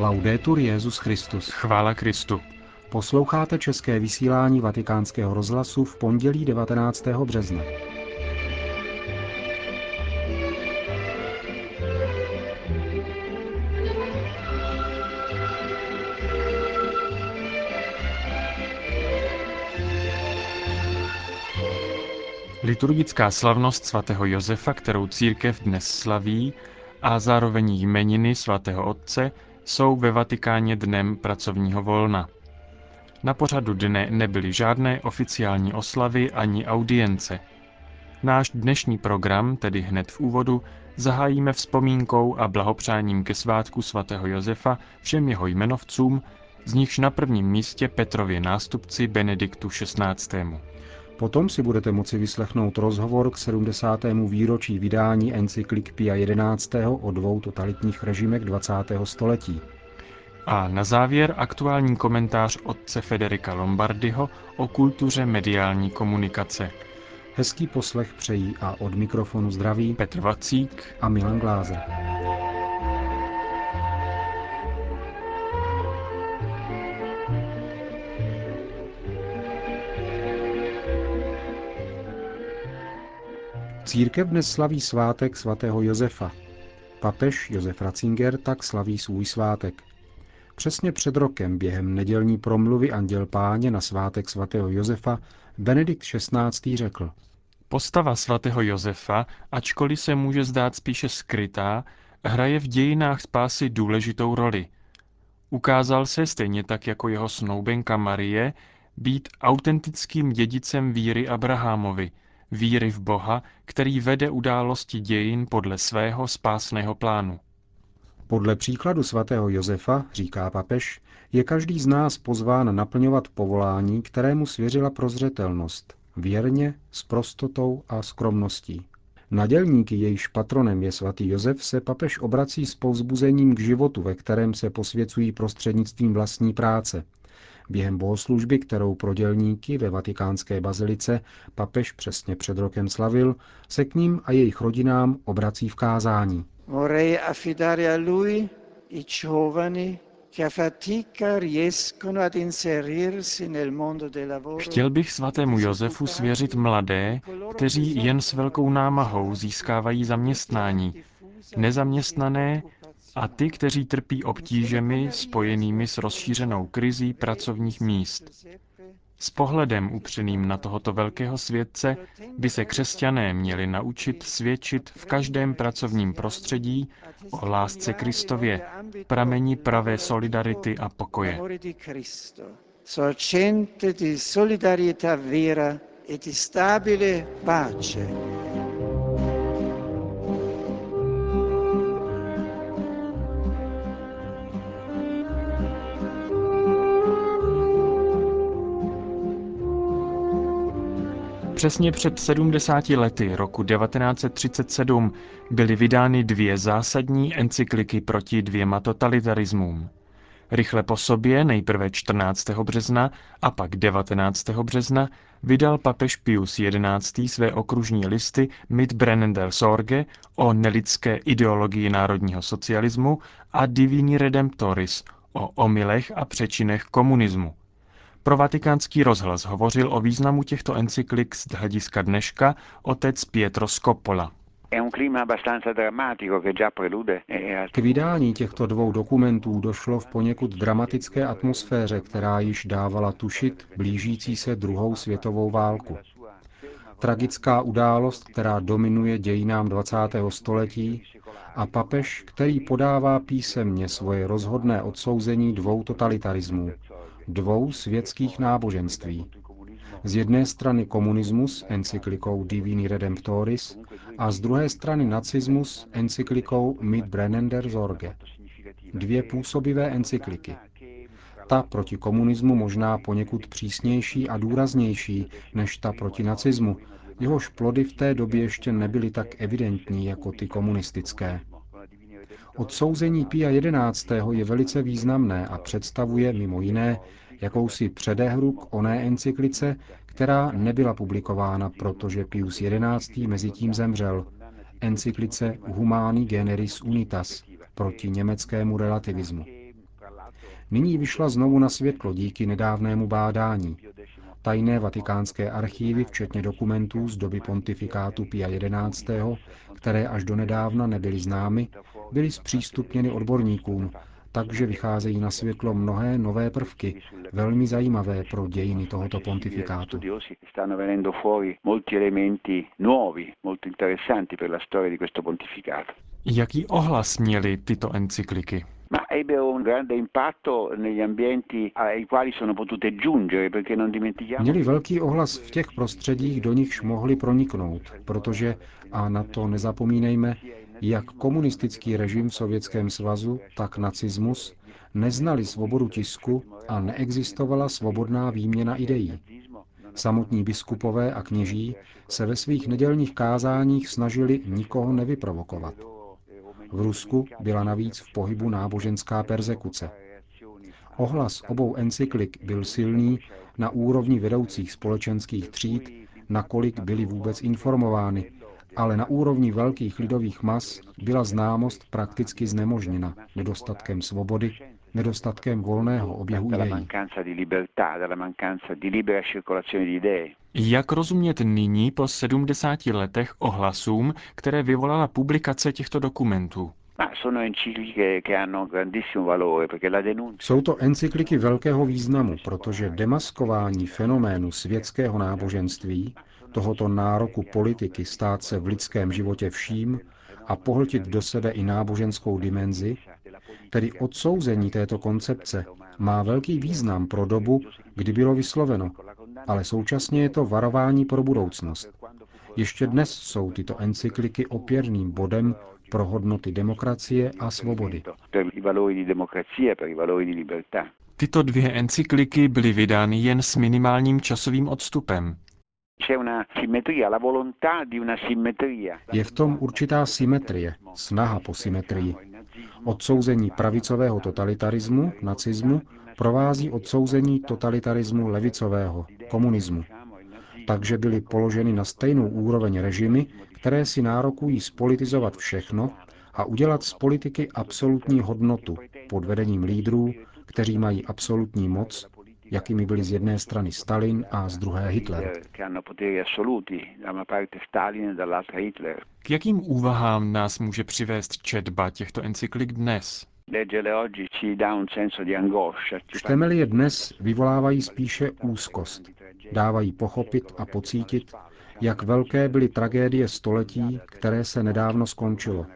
Laudetur Jezus Christus. Chvála Kristu. Posloucháte české vysílání Vatikánského rozhlasu v pondělí 19. března. Liturgická slavnost svatého Josefa, kterou církev dnes slaví, a zároveň jmeniny svatého otce jsou ve Vatikáně dnem pracovního volna. Na pořadu dne nebyly žádné oficiální oslavy ani audience. Náš dnešní program, tedy hned v úvodu, zahájíme vzpomínkou a blahopřáním ke svátku svatého Josefa všem jeho jmenovcům, z nichž na prvním místě Petrově nástupci Benediktu XVI. Potom si budete moci vyslechnout rozhovor k 70. výročí vydání encyklik Pia 11. o dvou totalitních režimech 20. století. A na závěr aktuální komentář otce Federika Lombardyho o kultuře mediální komunikace. Hezký poslech přejí a od mikrofonu zdraví Petr Vacík a Milan Glázer. Církev dnes slaví svátek svatého Josefa. Papež Josef Ratzinger tak slaví svůj svátek. Přesně před rokem během nedělní promluvy Anděl Páně na svátek svatého Josefa Benedikt XVI. řekl Postava svatého Josefa, ačkoliv se může zdát spíše skrytá, hraje v dějinách spásy důležitou roli. Ukázal se, stejně tak jako jeho snoubenka Marie, být autentickým dědicem víry Abrahamovi – víry v Boha, který vede události dějin podle svého spásného plánu. Podle příkladu svatého Josefa, říká papež, je každý z nás pozván naplňovat povolání, kterému svěřila prozřetelnost, věrně, s prostotou a skromností. Na dělníky, jejíž patronem je svatý Josef, se papež obrací s povzbuzením k životu, ve kterém se posvěcují prostřednictvím vlastní práce, Během bohoslužby, kterou pro dělníky ve vatikánské bazilice papež přesně před rokem slavil, se k ním a jejich rodinám obrací v kázání. Chtěl bych svatému Josefu svěřit mladé, kteří jen s velkou námahou získávají zaměstnání, nezaměstnané a ty, kteří trpí obtížemi spojenými s rozšířenou krizí pracovních míst. S pohledem upřeným na tohoto velkého světce by se křesťané měli naučit svědčit v každém pracovním prostředí o lásce Kristově, pramení pravé solidarity a pokoje. Sorgente di solidarietà vera e di stabile pace. Přesně před 70 lety roku 1937 byly vydány dvě zásadní encykliky proti dvěma totalitarismům. Rychle po sobě, nejprve 14. března a pak 19. března, vydal papež Pius XI. své okružní listy Mit brennender Sorge o nelidské ideologii národního socialismu a Divini Redemptoris o omylech a přečinech komunismu. Pro vatikánský rozhlas hovořil o významu těchto encyklik z hlediska dneška otec Pietro Scopola. K vydání těchto dvou dokumentů došlo v poněkud dramatické atmosféře, která již dávala tušit blížící se druhou světovou válku. Tragická událost, která dominuje dějinám 20. století a papež, který podává písemně svoje rozhodné odsouzení dvou totalitarismů, dvou světských náboženství. Z jedné strany komunismus encyklikou Divini Redemptoris a z druhé strany nacismus encyklikou Mit brennender Sorge. Dvě působivé encykliky. Ta proti komunismu možná poněkud přísnější a důraznější než ta proti nacismu, jehož plody v té době ještě nebyly tak evidentní jako ty komunistické. Odsouzení Pia XI. je velice významné a představuje mimo jiné jakousi předehru k oné encyklice, která nebyla publikována, protože Pius XI. mezi tím zemřel, encyklice Humani Generis Unitas proti německému relativismu. nyní vyšla znovu na světlo díky nedávnému bádání. Tajné vatikánské archívy, včetně dokumentů z doby pontifikátu Pia XI., které až do nedávna nebyly známy, byly zpřístupněny odborníkům, takže vycházejí na světlo mnohé nové prvky, velmi zajímavé pro dějiny tohoto pontifikátu. Jaký ohlas měly tyto encykliky? ma ebbe un grande impatto negli ambienti ai quali sono potute giungere, perché non dimentichiamo... Měli velký ohlas v těch prostředích, do nichž mohli proniknout, protože, a na to nezapomínejme, jak komunistický režim v Sovětském svazu, tak nacismus neznali svobodu tisku a neexistovala svobodná výměna ideí. Samotní biskupové a kněží se ve svých nedělních kázáních snažili nikoho nevyprovokovat. V Rusku byla navíc v pohybu náboženská persekuce. Ohlas obou encyklik byl silný na úrovni vedoucích společenských tříd, nakolik byly vůbec informovány, ale na úrovni velkých lidových mas byla známost prakticky znemožněna nedostatkem svobody, nedostatkem volného oběhu ideí. Jak rozumět nyní po 70 letech ohlasům, které vyvolala publikace těchto dokumentů? Jsou to encykliky velkého významu, protože demaskování fenoménu světského náboženství, tohoto nároku politiky stát se v lidském životě vším a pohltit do sebe i náboženskou dimenzi, tedy odsouzení této koncepce, má velký význam pro dobu, kdy bylo vysloveno, ale současně je to varování pro budoucnost. Ještě dnes jsou tyto encykliky opěrným bodem pro hodnoty demokracie a svobody. Tyto dvě encykliky byly vydány jen s minimálním časovým odstupem. Je v tom určitá symetrie, snaha po symetrii. Odsouzení pravicového totalitarismu, nacismu, provází odsouzení totalitarismu levicového, komunismu. Takže byly položeny na stejnou úroveň režimy, které si nárokují spolitizovat všechno a udělat z politiky absolutní hodnotu pod vedením lídrů, kteří mají absolutní moc, jakými byli z jedné strany Stalin a z druhé Hitler. K jakým úvahám nás může přivést četba těchto encyklik dnes? Čteme-li je dnes, vyvolávají spíše úzkost. Dávají pochopit a pocítit, jak velké byly tragédie století, které se nedávno skončilo.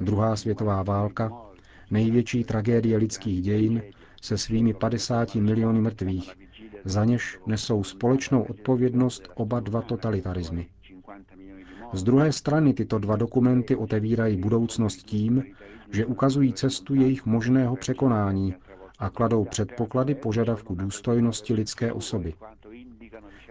Druhá světová válka, největší tragédie lidských dějin se svými 50 miliony mrtvých, za něž nesou společnou odpovědnost oba dva totalitarismy. Z druhé strany tyto dva dokumenty otevírají budoucnost tím, že ukazují cestu jejich možného překonání a kladou předpoklady požadavku důstojnosti lidské osoby.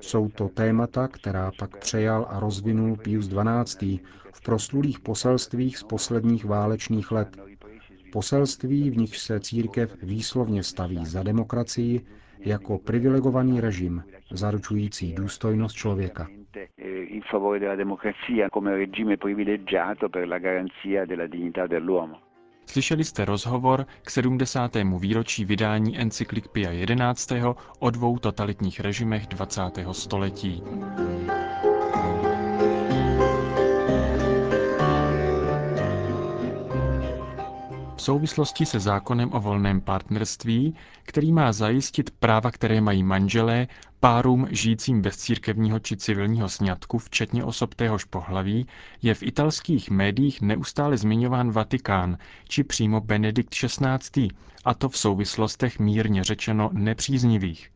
Jsou to témata, která pak přejal a rozvinul Pius XII. v proslulých poselstvích z posledních válečných let. Poselství, v nich se církev výslovně staví za demokracii jako privilegovaný režim, zaručující důstojnost člověka. Slyšeli jste rozhovor k 70. výročí vydání encyklik Pia XI. o dvou totalitních režimech 20. století. Souvislosti se zákonem o volném partnerství, který má zajistit práva, které mají manželé, párům žijícím bez církevního či civilního sňatku, včetně osob téhož pohlaví, je v italských médiích neustále zmiňován Vatikán, či přímo Benedikt XVI., a to v souvislostech mírně řečeno nepříznivých.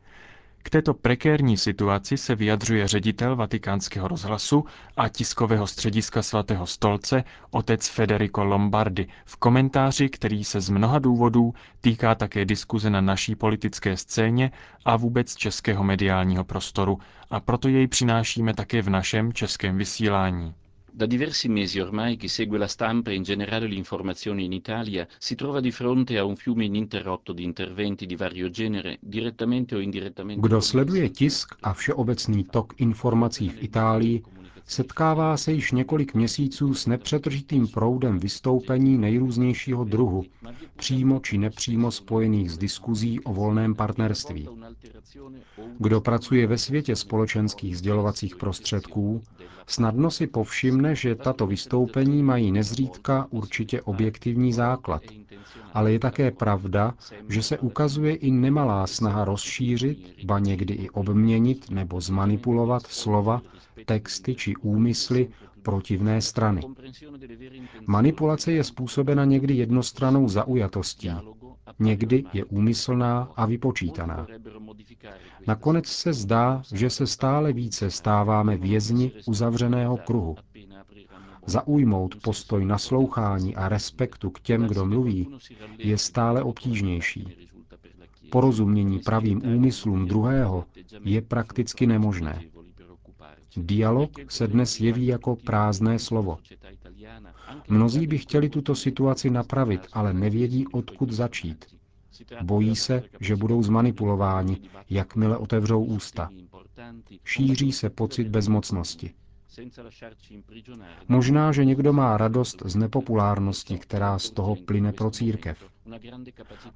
K této prekérní situaci se vyjadřuje ředitel vatikánského rozhlasu a tiskového střediska svatého stolce otec Federico Lombardi v komentáři, který se z mnoha důvodů týká také diskuze na naší politické scéně a vůbec českého mediálního prostoru a proto jej přinášíme také v našem českém vysílání. Da diversi mesi ormai chi segue la stampa e in generale l'informazione in Italia si trova di fronte a un fiume ininterrotto di interventi di vario genere, direttamente o indirettamente. Kdo sleduje tisk a všeobecný tok informací v Itálii, setkává se již několik měsíců s nepřetržitým proudem vystoupení nejrůznějšího druhu, přímo či nepřímo spojených s diskuzí o volném partnerství. Kdo pracuje ve světě společenských sdělovacích prostředků, snadno si povšimne, že tato vystoupení mají nezřídka určitě objektivní základ. Ale je také pravda, že se ukazuje i nemalá snaha rozšířit, ba někdy i obměnit nebo zmanipulovat slova, texty či úmysly protivné strany. Manipulace je způsobena někdy jednostranou zaujatostí, někdy je úmyslná a vypočítaná. Nakonec se zdá, že se stále více stáváme vězni uzavřeného kruhu. Zaujmout postoj naslouchání a respektu k těm, kdo mluví, je stále obtížnější. Porozumění pravým úmyslům druhého je prakticky nemožné. Dialog se dnes jeví jako prázdné slovo. Mnozí by chtěli tuto situaci napravit, ale nevědí, odkud začít. Bojí se, že budou zmanipulováni, jakmile otevřou ústa. Šíří se pocit bezmocnosti. Možná, že někdo má radost z nepopulárnosti, která z toho plyne pro církev.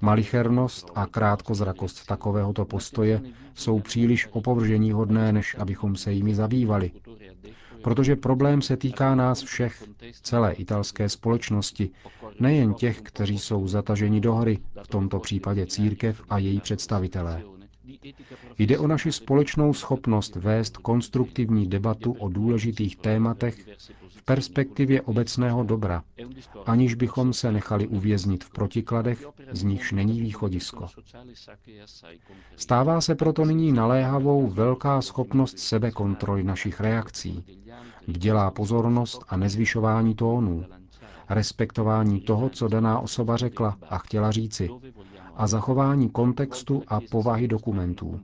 Malichernost a krátkozrakost takovéhoto postoje jsou příliš opovržení hodné, než abychom se jimi zabývali. Protože problém se týká nás všech, celé italské společnosti, nejen těch, kteří jsou zataženi do hry, v tomto případě církev a její představitelé. Jde o naši společnou schopnost vést konstruktivní debatu o důležitých tématech v perspektivě obecného dobra, aniž bychom se nechali uvěznit v protikladech, z nichž není východisko. Stává se proto nyní naléhavou velká schopnost sebekontroly našich reakcí, vdělá pozornost a nezvyšování tónů, respektování toho, co daná osoba řekla a chtěla říci, a zachování kontextu a povahy dokumentů.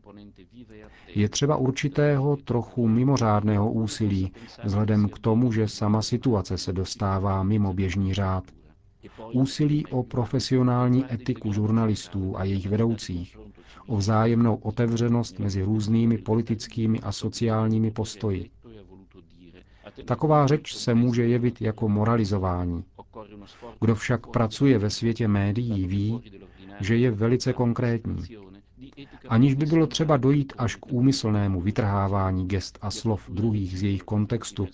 Je třeba určitého trochu mimořádného úsilí vzhledem k tomu, že sama situace se dostává mimo běžný řád. Úsilí o profesionální etiku žurnalistů a jejich vedoucích, o vzájemnou otevřenost mezi různými politickými a sociálními postoji. Taková řeč se může jevit jako moralizování. Kdo však pracuje ve světě médií, ví, že je velice konkrétní. Aniž by bylo třeba dojít až k úmyslnému vytrhávání gest a slov druhých z jejich kontextu,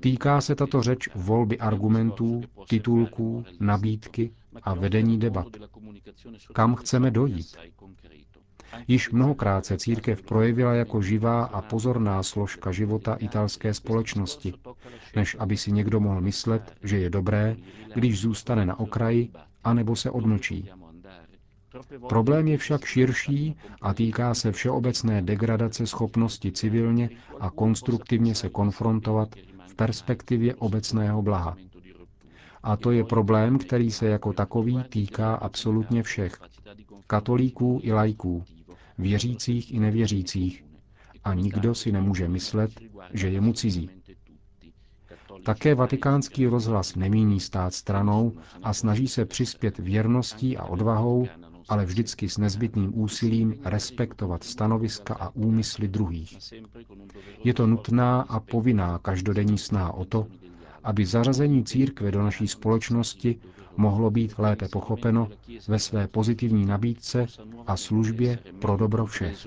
týká se tato řeč volby argumentů, titulků, nabídky a vedení debat. Kam chceme dojít? Již mnohokrát se církev projevila jako živá a pozorná složka života italské společnosti, než aby si někdo mohl myslet, že je dobré, když zůstane na okraji, anebo se odmlčí. Problém je však širší a týká se všeobecné degradace schopnosti civilně a konstruktivně se konfrontovat v perspektivě obecného blaha. A to je problém, který se jako takový týká absolutně všech. Katolíků i lajků, věřících i nevěřících. A nikdo si nemůže myslet, že je mu cizí. Také vatikánský rozhlas nemíní stát stranou a snaží se přispět věrností a odvahou ale vždycky s nezbytným úsilím respektovat stanoviska a úmysly druhých. Je to nutná a povinná každodenní snaha o to, aby zařazení církve do naší společnosti mohlo být lépe pochopeno ve své pozitivní nabídce a službě pro dobro všech.